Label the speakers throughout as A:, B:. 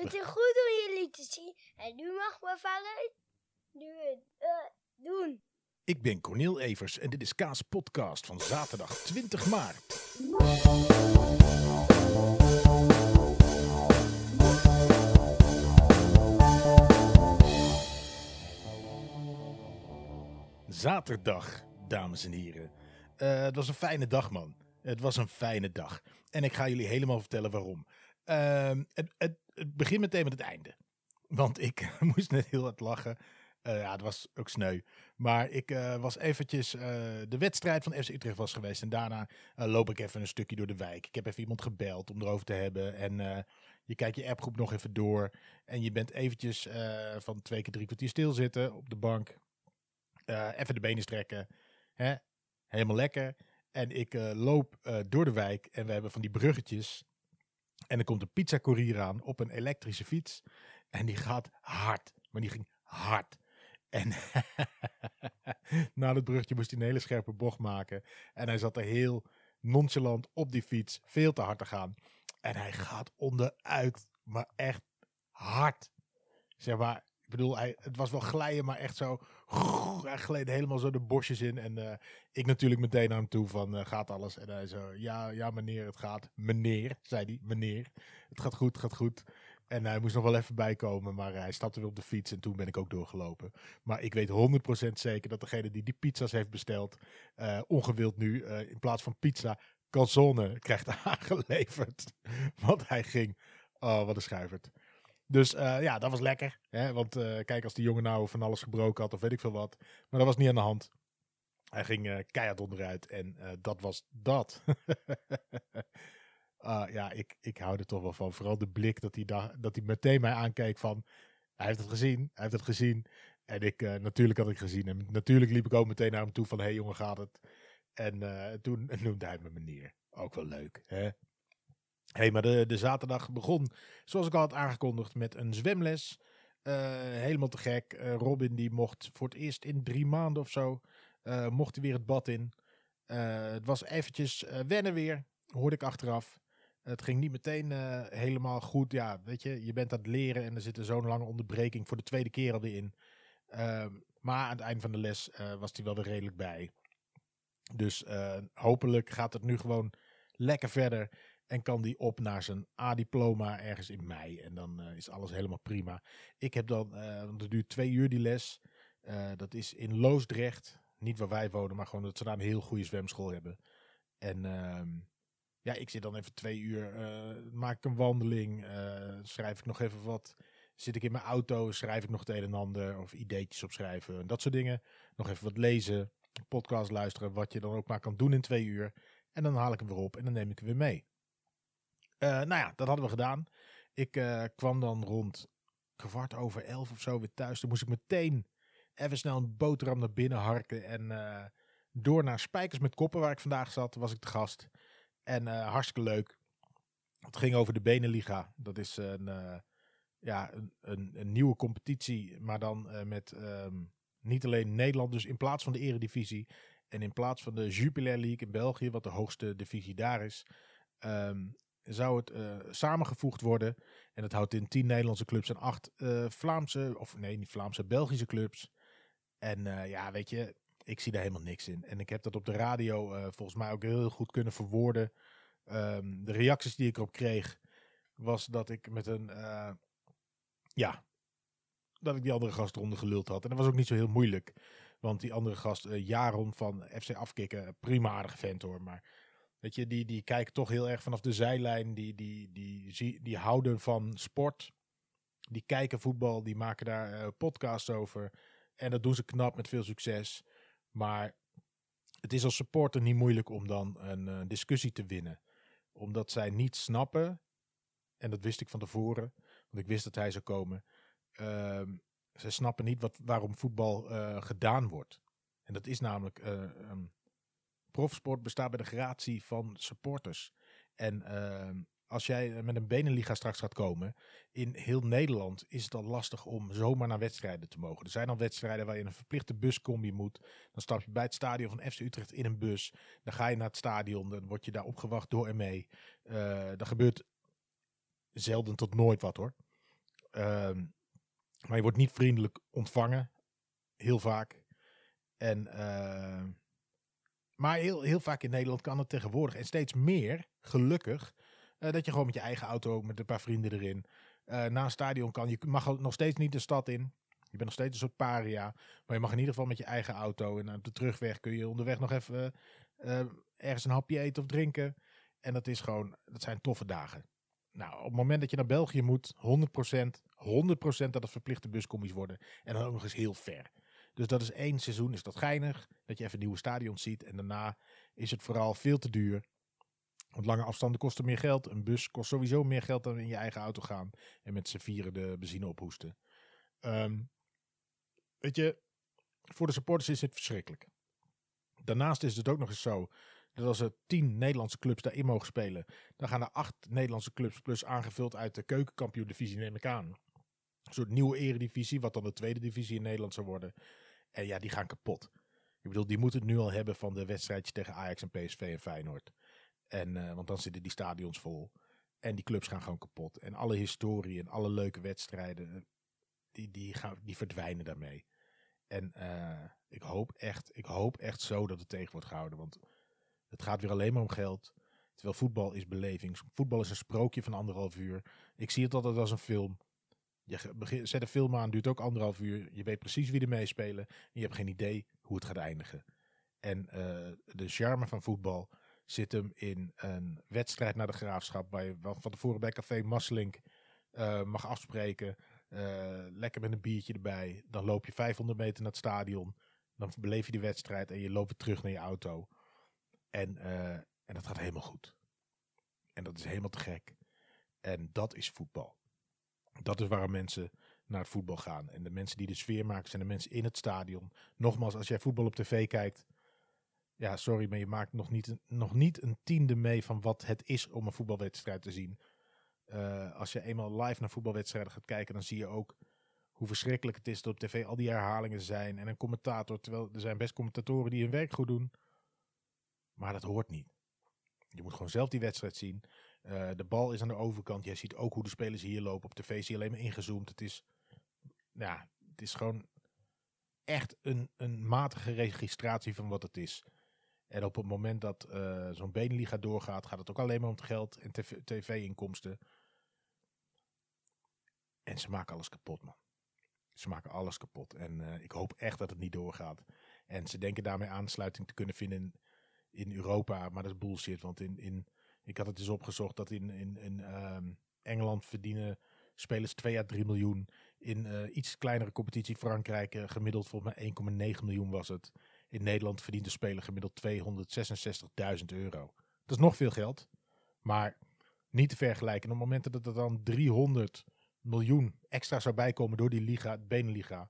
A: Het is goed om jullie te zien. En nu mag mijn vader nu het eh, doen.
B: Ik ben Cornel Evers en dit is Kaas Podcast van zaterdag 20 maart. Zaterdag, dames en heren. Eh, het was een fijne dag, man. Het was een fijne dag. En ik ga jullie helemaal vertellen waarom. Ehm, het, het, het begint meteen met het einde. Want ik moest net heel hard lachen. Eh, ja, het was ook sneu. Maar ik eh, was eventjes... eh, de wedstrijd van FC Utrecht was geweest. En daarna loop ik even een stukje door de wijk. Ik heb even iemand gebeld om erover te hebben. En je kijkt je appgroep nog even door. En je bent eventjes van twee keer drie kwartier stilzitten op de bank. Even de benen strekken. Hè? Helemaal lekker. En ik loop door de wijk. En we hebben van die bruggetjes. En er komt een pizzacourier aan op een elektrische fiets. En die gaat hard. Maar die ging hard. En na het bruggetje moest hij een hele scherpe bocht maken. En hij zat er heel nonchalant op die fiets. Veel te hard te gaan. En hij gaat onderuit. Maar echt hard. Zeg maar, ik bedoel, het was wel glijden, maar echt zo. Hij gleed helemaal zo de bosjes in. En eh, ik natuurlijk meteen naar hem toe van, eh, gaat alles? En hij zo, ja, ja meneer, het gaat. Meneer, zei hij, meneer. Het gaat goed, het gaat goed. En hij moest nog wel even bijkomen, maar hij stapte weer op de fiets en toen ben ik ook doorgelopen. Maar ik weet 100% zeker dat degene die die pizza's heeft besteld, eh, ongewild nu in plaats van pizza calzone krijgt aangeleverd. Want hij ging, oh wat een schuivert. Dus eh, ja, dat was lekker. Hè? Want eh, kijk, als die jongen nou van alles gebroken had of weet ik veel wat. Maar dat was niet aan de hand. Hij ging eh, keihard onderuit en dat was dat. Ah, ja, ik, ik hou er toch wel van. Vooral de blik dat hij, da dat hij meteen mij aankeek van... Hij heeft het gezien, hij heeft het gezien. En ik, natuurlijk had ik gezien. En natuurlijk liep ik ook meteen naar hem toe van... Hé hey, jongen, gaat het? En toen noemde hij me meneer. Ook wel leuk, hè? Hey, maar de, de zaterdag begon, zoals ik al had aangekondigd, met een zwemles. Eh, helemaal te gek. Eh, Robin die mocht voor het eerst in drie maanden of zo... eh, mocht hij weer het bad in. Het was eventjes wennen weer, hoorde ik achteraf. Het ging niet meteen helemaal goed. Ja, weet je, je bent aan het leren en er zit zo'n lange onderbreking voor de tweede keer alweer in. Ehm, maar aan het einde van de les was hij wel weer redelijk bij. Dus hopelijk gaat het nu gewoon lekker verder. En kan die op naar zijn A-diploma ergens in mei. En dan eh, is alles helemaal prima. Ik heb dan, eh want het duurt twee uur die les. Eh, dat is in Loosdrecht. Niet waar wij wonen, maar gewoon dat ze daar een heel goede zwemschool hebben. En ehm, ja, ik zit dan even twee uur, maak ik een wandeling, schrijf ik nog even wat. Zit ik in mijn auto, schrijf ik nog het een en ander of ideetjes opschrijven, dat soort dingen. Nog even wat lezen, podcast luisteren, wat je dan ook maar kan doen in twee uur. En dan haal ik hem weer op en dan neem ik hem weer mee. Eh, nou ja, dat hadden we gedaan. Ik eh, kwam dan rond kwart over elf of zo weer thuis. Toen moest ik meteen even snel een boterham naar binnen harken en eh, door naar Spijkers met Koppen, waar ik vandaag zat, was ik te gast. En hartstikke leuk. Het ging over de Beneliga. Dat is een, ja, een, een, nieuwe competitie, maar dan met ehm, niet alleen Nederland, dus in plaats van de Eredivisie en in plaats van de Jupiler League in België, wat de hoogste divisie daar is, ehm, zou het eh, samengevoegd worden. En dat houdt in 10 Nederlandse clubs en 8 Vlaamse, of nee, niet Vlaamse, Belgische clubs. En eh, ja, weet je, ik zie daar helemaal niks in. En ik heb dat op de radio eh, volgens mij ook heel goed kunnen verwoorden. Ehm, de reacties die ik erop kreeg, was dat ik met een, eh, ja, dat ik die andere gast eronder geluld had. En dat was ook niet zo heel moeilijk. Want die andere gast, eh, Jaron van FC Afkikken, prima aardige vent hoor. Maar weet je, die, die kijken toch heel erg vanaf de zijlijn. Die, die, die, die, die houden van sport. Die kijken voetbal, die maken daar eh, podcasts over. En dat doen ze knap met veel succes. Maar het is als supporter niet moeilijk om dan een eh, discussie te winnen. Omdat zij niet snappen, en dat wist ik van tevoren, want ik wist dat hij zou komen. ehm, ze snappen niet wat, waarom voetbal eh, gedaan wordt. En dat is namelijk, eh, ehm, profsport bestaat bij de gratie van supporters. En ehm, als jij met een Beneliga straks gaat komen, in heel Nederland is het al lastig om zomaar naar wedstrijden te mogen. Er zijn al wedstrijden waar je een verplichte buscombi moet. Dan stap je bij het stadion van FC Utrecht in een bus. Dan ga je naar het stadion, dan word je daar opgewacht door en mee. Eh dat gebeurt zelden tot nooit wat hoor. Ehm, maar je wordt niet vriendelijk ontvangen. Heel vaak. En, uh, maar heel, heel vaak in Nederland kan het tegenwoordig. En steeds meer, gelukkig, uh, dat je gewoon met je eigen auto, met een paar vrienden erin. Uh, na een stadion kan. Je mag nog steeds niet de stad in. Je bent nog steeds een soort paria. Maar je mag in ieder geval met je eigen auto. En op de terugweg kun je onderweg nog even uh, ergens een hapje eten of drinken. En dat is gewoon, dat zijn toffe dagen. Nou, op het moment dat je naar België moet, 100%, 100% dat het verplichte buscommies worden. En dan ook nog eens heel ver. Dus dat is één seizoen, is dat geinig. Dat je even nieuwe stadions ziet. En daarna is het vooral veel te duur. Want lange afstanden kosten meer geld. Een bus kost sowieso meer geld dan in je eigen auto gaan. En met z'n vieren de benzine ophoesten. Um, weet je, voor de supporters is het verschrikkelijk. Daarnaast is het ook nog eens zo dat als er tien Nederlandse clubs daarin mogen spelen, dan gaan er acht Nederlandse clubs plus aangevuld uit de keukenkampioen-divisie, neem ik aan. Een soort nieuwe eredivisie, wat dan de tweede divisie in Nederland zou worden. En ja, die gaan kapot. Ik bedoel, die moeten het nu al hebben van de wedstrijdjes tegen Ajax en PSV en Feyenoord. En, uh, want dan zitten die stadions vol. En die clubs gaan gewoon kapot. En alle historie en alle leuke wedstrijden, eh, die, die, gaan, die verdwijnen daarmee. En uh, ik hoop echt, ik hoop echt zo dat het tegen wordt gehouden. Want het gaat weer alleen maar om geld. Terwijl voetbal is beleving. Voetbal is een sprookje van anderhalf uur. Ik zie het altijd als een film. Je zet een film aan, duurt ook anderhalf uur. Je weet precies wie er meespelen. En je hebt geen idee hoe het gaat eindigen. En uh, de charme van voetbal zit hem in een wedstrijd naar de graafschap. Waar je van tevoren bij Café Masselink uh, mag afspreken. Uh, lekker met een biertje erbij. Dan loop je 500 meter naar het stadion. Dan beleef je die wedstrijd en je loopt weer terug naar je auto. En, en dat gaat helemaal goed. En dat is helemaal te gek. En dat is voetbal. Dat is waarom mensen naar het voetbal gaan. En de mensen die de sfeer maken zijn de mensen in het stadion. Nogmaals, als jij voetbal op tv kijkt. Ja, sorry, maar je maakt nog niet, nog niet een tiende mee van wat het is om een voetbalwedstrijd te zien. Uh, als je eenmaal live naar voetbalwedstrijden gaat kijken, dan zie je ook hoe verschrikkelijk het is dat op tv al die herhalingen zijn. En een commentator, terwijl er zijn best commentatoren die hun werk goed doen. Maar dat hoort niet. Je moet gewoon zelf die wedstrijd zien. Uh, de bal is aan de overkant. Jij ziet ook hoe de spelers hier lopen. Op tv zie je alleen maar ingezoomd. Het is, ja, het is gewoon echt een, een matige registratie van wat het is. En op het moment dat uh, zo'n Beneliga doorgaat, gaat het ook alleen maar om het geld en tv-inkomsten. En ze maken alles kapot, man. Ze maken alles kapot. En uh, ik hoop echt dat het niet doorgaat. En ze denken daarmee aansluiting te kunnen vinden in, in Europa. Maar dat is bullshit. Want in, in, ik had het eens opgezocht dat in, in, in um, Engeland verdienen spelers 2 à 3 miljoen. In uh, iets kleinere competitie, Frankrijk, uh, gemiddeld volgens mij 1,9 miljoen was het. In Nederland verdient de speler gemiddeld 266.000 euro. Dat is nog veel geld. Maar niet te vergelijken. op het moment dat er dan 300 miljoen extra zou bijkomen door die liga, de Beneliga.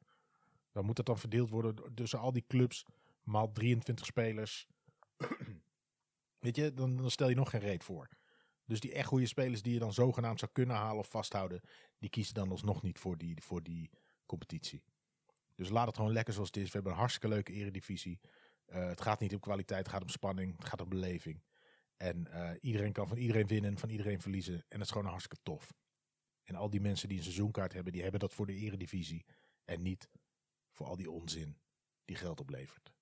B: Dan moet dat dan verdeeld worden tussen al die clubs. Maal 23 spelers. Weet je, dan, dan, stel je nog geen reet voor. Dus die echt goede spelers die je dan zogenaamd zou kunnen halen of vasthouden. Die kiezen dan alsnog niet voor die, voor die competitie. Dus laat het gewoon lekker zoals het is. We hebben een hartstikke leuke eredivisie. Uh, het gaat niet om kwaliteit, het gaat om spanning, het gaat om beleving. En uh, iedereen kan van iedereen winnen en van iedereen verliezen. En dat is gewoon hartstikke tof. En al die mensen die een seizoenkaart hebben, die hebben dat voor de eredivisie. En niet voor al die onzin die geld oplevert.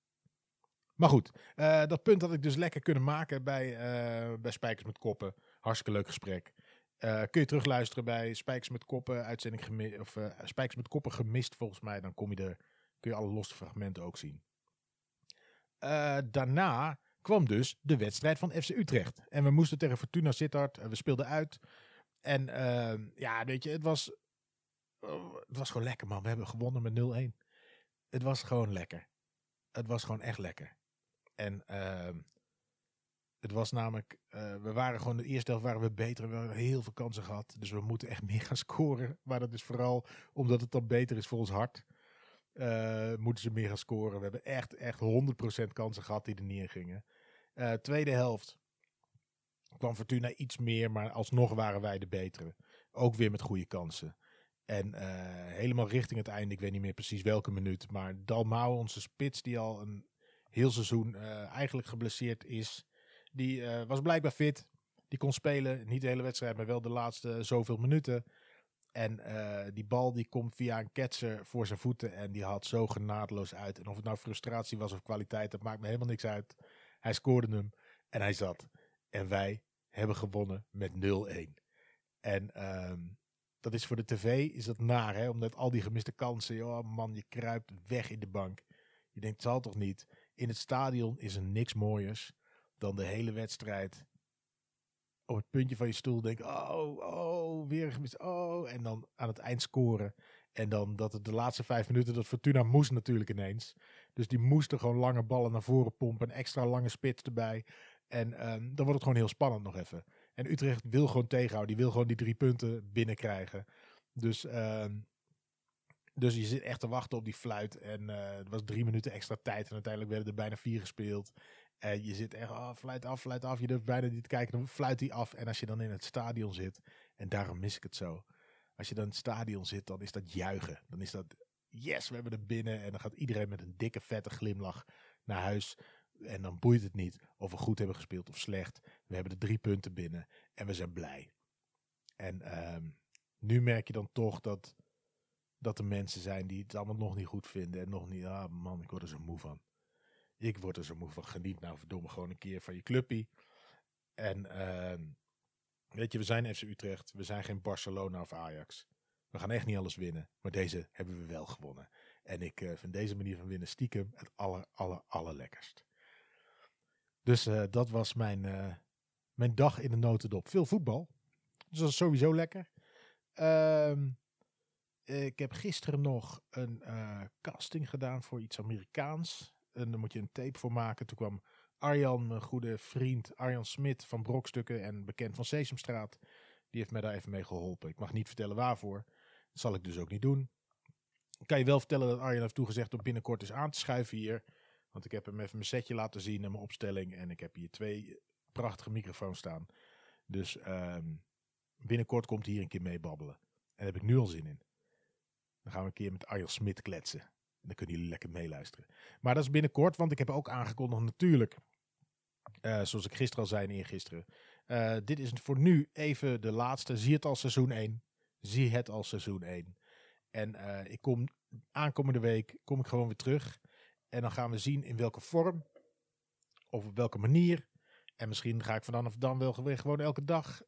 B: Maar goed, uh, dat punt had ik dus lekker kunnen maken bij, uh, bij Spijkers met Koppen. Hartstikke leuk gesprek. Uh, kun je terugluisteren bij Spijkers met Koppen, uitzending gemist, of Spijkers met Koppen gemist volgens mij. Dan kom je er, kun je alle losse fragmenten ook zien. daarna kwam dus de wedstrijd van FC Utrecht. En we moesten tegen Fortuna Sittard, we speelden uit. En uh, ja, weet je, het was, het was gewoon lekker, man. We hebben gewonnen met 0-1. Het was gewoon lekker. Het was gewoon echt lekker. En uh, het was namelijk, uh, we waren gewoon de eerste helft waren we beter. We hebben heel veel kansen gehad. Dus we moeten echt meer gaan scoren. Maar dat is vooral omdat het dan beter is voor ons hart. Uh, moeten ze meer gaan scoren. We hebben echt, echt 100% kansen gehad die er in gingen. Uh, tweede helft kwam Fortuna iets meer, maar alsnog waren wij de betere. Ook weer met goede kansen. En helemaal richting het einde, ik weet niet meer precies welke minuut, maar Dalmau, onze spits, die al een heel seizoen uh, eigenlijk geblesseerd is, die uh, was blijkbaar fit. Die kon spelen, niet de hele wedstrijd, maar wel de laatste zoveel minuten. En eh, die bal die komt via een ketser voor zijn voeten en die haalt zo genadeloos uit. En of het nou frustratie was of kwaliteit, dat maakt me helemaal niks uit. Hij scoorde hem en hij zat. En wij hebben gewonnen met 0-1. En ehm, dat is voor de tv is dat naar, hè? omdat al die gemiste kansen, oh man, je kruipt weg in de bank. Je denkt, het zal toch niet? In het stadion is er niks mooiers dan de hele wedstrijd op het puntje van je stoel denken, oh, oh, weer gemist, oh. En dan aan het eind scoren. En dan dat het de laatste vijf minuten, dat Fortuna moest natuurlijk ineens. Dus die moesten gewoon lange ballen naar voren pompen, extra lange spits erbij. En um, dan wordt het gewoon heel spannend nog even. En Utrecht wil gewoon tegenhouden, die wil gewoon die drie punten binnenkrijgen. Dus, um, dus je zit echt te wachten op die fluit. En uh, er was drie minuten extra tijd en uiteindelijk werden er bijna vier gespeeld. En je zit echt, oh, fluit af, fluit af. Je durft bijna niet te kijken, dan fluit hij af. En als je dan in het stadion zit, en daarom mis ik het zo. Als je dan in het stadion zit, dan is dat juichen. Dan is dat, yes, we hebben er binnen. En dan gaat iedereen met een dikke, vette glimlach naar huis. En dan boeit het niet of we goed hebben gespeeld of slecht. We hebben de drie punten binnen en we zijn blij. En um, nu merk je dan toch dat, dat er mensen zijn die het allemaal nog niet goed vinden. En nog niet, ah man, ik word er zo moe van. Ik word er zo moe van. Geniet nou verdomme gewoon een keer van je clubpie. En uh, weet je, we zijn FC Utrecht. We zijn geen Barcelona of Ajax. We gaan echt niet alles winnen. Maar deze hebben we wel gewonnen. En ik uh, vind deze manier van winnen stiekem het aller, aller, allerlekkerst. Dus uh, dat was mijn, uh, mijn dag in de notendop. Veel voetbal. Dus dat is sowieso lekker. Ehm, ik heb gisteren nog een casting gedaan voor iets Amerikaans. En daar moet je een tape voor maken. Toen kwam Arjan, mijn goede vriend, Arjan Smit van Brokstukken en bekend van Sesamstraat. Die heeft mij daar even mee geholpen. Ik mag niet vertellen waarvoor. Dat zal ik dus ook niet doen. Ik kan je wel vertellen dat Arjan heeft toegezegd om binnenkort eens aan te schuiven hier. Want ik heb hem even mijn setje laten zien en mijn opstelling. En ik heb hier twee prachtige microfoons staan. Dus um, binnenkort komt hij hier een keer mee babbelen. En daar heb ik nu al zin in. Dan gaan we een keer met Arjan Smit kletsen. Dan kunnen jullie lekker meeluisteren. Maar dat is binnenkort, want ik heb ook aangekondigd natuurlijk. Uh, zoals ik gisteren al zei en eergisteren. Uh, dit is voor nu even de laatste. Zie het als seizoen 1. Zie het als seizoen 1. En uh, ik kom aankomende week kom ik gewoon weer terug. En dan gaan we zien in welke vorm. Of op welke manier. En misschien ga ik vanaf dan wel gewoon elke dag.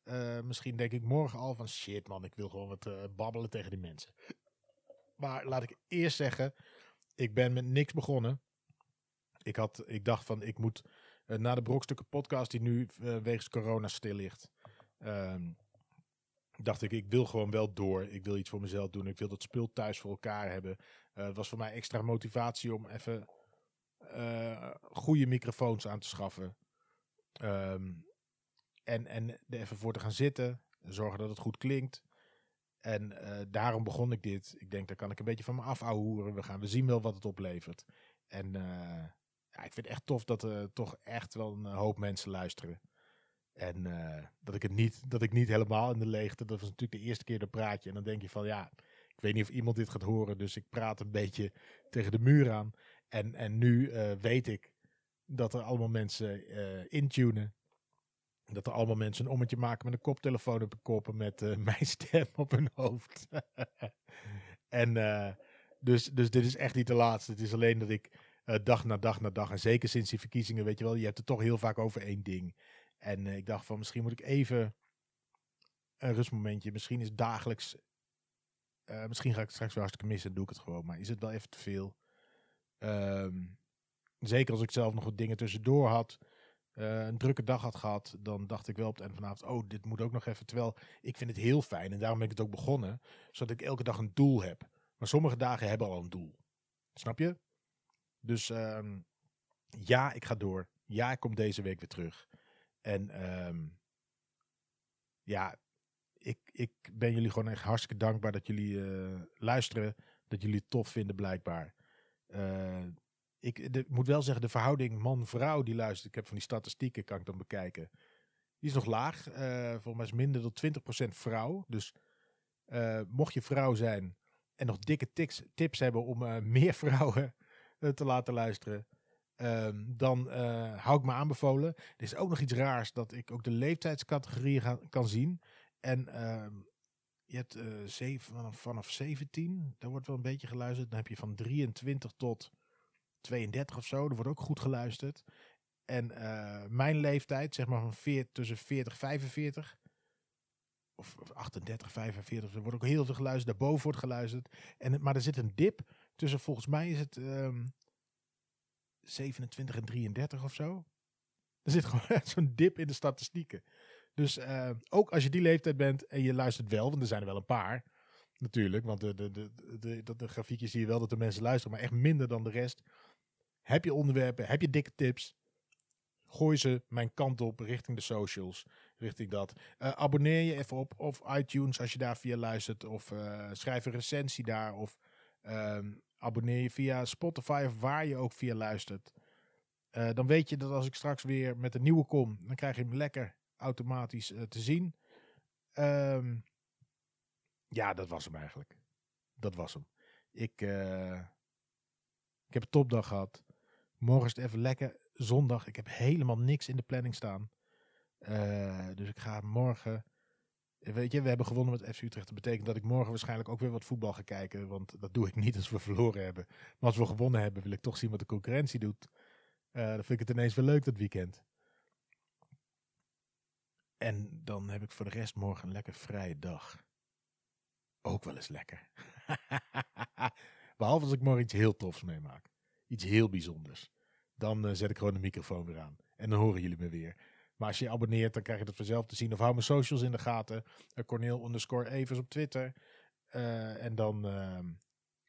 B: misschien denk ik morgen al van shit man, ik wil gewoon wat babbelen tegen die mensen. Maar laat ik eerst zeggen, ik ben met niks begonnen. Ik, had, ik dacht van, ik moet uh, na de Brokstukken podcast die nu uh, wegens corona stil ligt. Um, dacht ik, ik wil gewoon wel door. Ik wil iets voor mezelf doen. Ik wil dat spul thuis voor elkaar hebben. Uh, het was voor mij extra motivatie om even goede microfoons aan te schaffen. Um, en, en er even voor te gaan zitten. Zorgen dat het goed klinkt. En uh, daarom begon ik dit. Ik denk, daar kan ik een beetje van me afouwen. We gaan we zien wel wat het oplevert. En uh, ja, ik vind het echt tof dat er toch echt wel een hoop mensen luisteren. En dat ik het niet, dat ik niet helemaal in de leegte. Dat was natuurlijk de eerste keer dat praatje. En dan denk je van ja, ik weet niet of iemand dit gaat horen. Dus ik praat een beetje tegen de muur aan. En, en nu weet ik dat er allemaal mensen intunen. Dat er allemaal mensen een ommetje maken met een koptelefoon op de kop met uh, mijn stem op hun hoofd. en uh, dus, dus dit is echt niet de laatste. Het is alleen dat ik uh, dag na dag na dag, en zeker sinds die verkiezingen, weet je wel, je hebt het toch heel vaak over één ding. En ik dacht van misschien moet ik even een rustmomentje. Misschien is dagelijks, misschien ga ik het straks wel hartstikke missen, doe ik het gewoon. Maar is het wel even te veel? Um, zeker als ik zelf nog wat dingen tussendoor had uh, een drukke dag had gehad, dan dacht ik wel op het einde vanavond, oh, dit moet ook nog even. Terwijl ik vind het heel fijn en daarom ben ik het ook begonnen, zodat ik elke dag een doel heb. Maar sommige dagen hebben al een doel. Snap je? Dus um, ja, ik ga door. Ja, ik kom deze week weer terug. En um, ja, ik, ik ben jullie gewoon echt hartstikke dankbaar dat jullie uh, luisteren. Dat jullie het tof vinden blijkbaar. Uh, ik moet wel zeggen, de verhouding man-vrouw die luistert, ik heb van die statistieken, kan ik dan bekijken. Die is nog laag. Uh, volgens mij is minder dan 20% vrouw. Dus uh, mocht je vrouw zijn en nog dikke tips, hebben om uh, meer vrouwen te laten luisteren, ehm, dan hou ik me aanbevolen. Er is ook nog iets raars dat ik ook de leeftijdscategorie ga, kan zien. En ehm, je hebt eh, vanaf, vanaf 17, daar wordt wel een beetje geluisterd. Dan heb je van 23 tot 32 of zo, daar wordt ook goed geluisterd. En eh, mijn leeftijd, zeg maar van 40, tussen 40 45, of of 38, 45, er wordt ook heel veel geluisterd. Daarboven wordt geluisterd. En, maar er zit een dip tussen, volgens mij is het ehm 27 en 33 of zo. Er zit gewoon zo'n dip in de statistieken. Dus eh, ook als je die leeftijd bent en je luistert wel, want er zijn er wel een paar. Natuurlijk, want de, de, de, de, de, de grafiekjes zie je wel dat de mensen luisteren, maar echt minder dan de rest. Heb je onderwerpen, heb je dikke tips? Gooi ze mijn kant op richting de socials, richting dat. Eh, abonneer je even op of iTunes als je daar via luistert, of eh, schrijf een recensie daar, of ehm, abonneer je via Spotify of waar je ook via luistert. Eh, dan weet je dat als ik straks weer met een nieuwe kom, dan krijg je hem lekker automatisch te zien. Ehm, ja, dat was hem eigenlijk. Dat was hem. Ik, ik heb een topdag gehad. Morgen is het even lekker. Zondag. Ik heb helemaal niks in de planning staan. Eh, dus ik ga morgen. Weet je, we hebben gewonnen met FC Utrecht. Dat betekent dat ik morgen waarschijnlijk ook weer wat voetbal ga kijken. Want dat doe ik niet als we verloren hebben. Maar als we gewonnen hebben, wil ik toch zien wat de concurrentie doet. Eh, dan vind ik het ineens wel leuk dat weekend. En dan heb ik voor de rest morgen een lekker vrije dag. Ook wel eens lekker. Behalve als ik morgen iets heel tofs meemaak. Iets heel bijzonders. Dan eh, zet ik gewoon de microfoon weer aan. En dan horen jullie me weer. Maar als je je abonneert, dan krijg je dat vanzelf te zien. Of hou mijn socials in de gaten. Uh, Corneel underscore Evers op Twitter. Eh, en dan... ehm,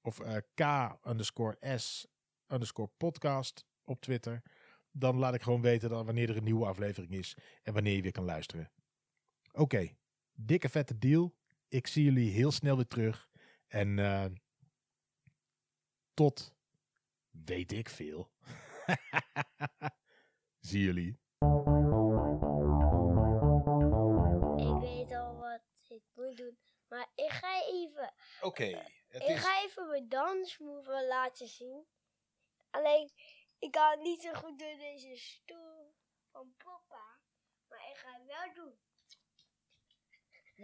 B: of K underscore S underscore podcast op Twitter. Dan laat ik gewoon weten dan wanneer er een nieuwe aflevering is. En wanneer je weer kan luisteren. Oké, dikke vette deal. Ik zie jullie heel snel weer terug. En tot weet ik veel. zie jullie.
A: Ik weet al wat ik moet doen. Maar ik ga even,
B: Oké, het
A: ik ga even mijn dansmove laten zien. Alleen, ik kan het niet zo goed door deze stoel van papa. Maar ik ga het wel doen.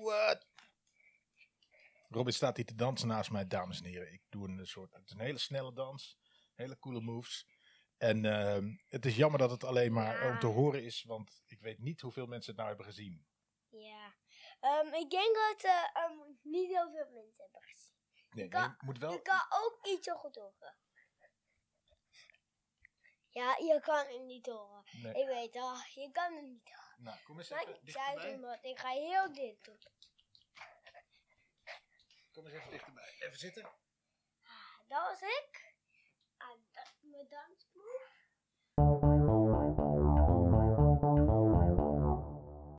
B: What? Robin staat hier te dansen naast mij, dames en heren. Ik doe een soort, het is een hele snelle dans, hele coole moves. En ehm, het is jammer dat het alleen maar
A: Ja.
B: om te horen is, want ik weet niet hoeveel mensen het nou hebben gezien.
A: Ja. Ehm, ik denk dat ehm, niet heel veel mensen hebben gezien.
B: Nee,
A: kan-
B: je moet wel.
A: Je kan ook niet zo goed horen. Ja, je kan het niet horen.
B: Nee.
A: Ik weet al, je kan het niet horen.
B: Nou, kom eens
A: Maar
B: even dichterbij.
A: ik ga heel dit doen.
B: Kom eens even dichterbij. Even zitten.
A: Ah, Dat was ik. En dat mijn dansmove.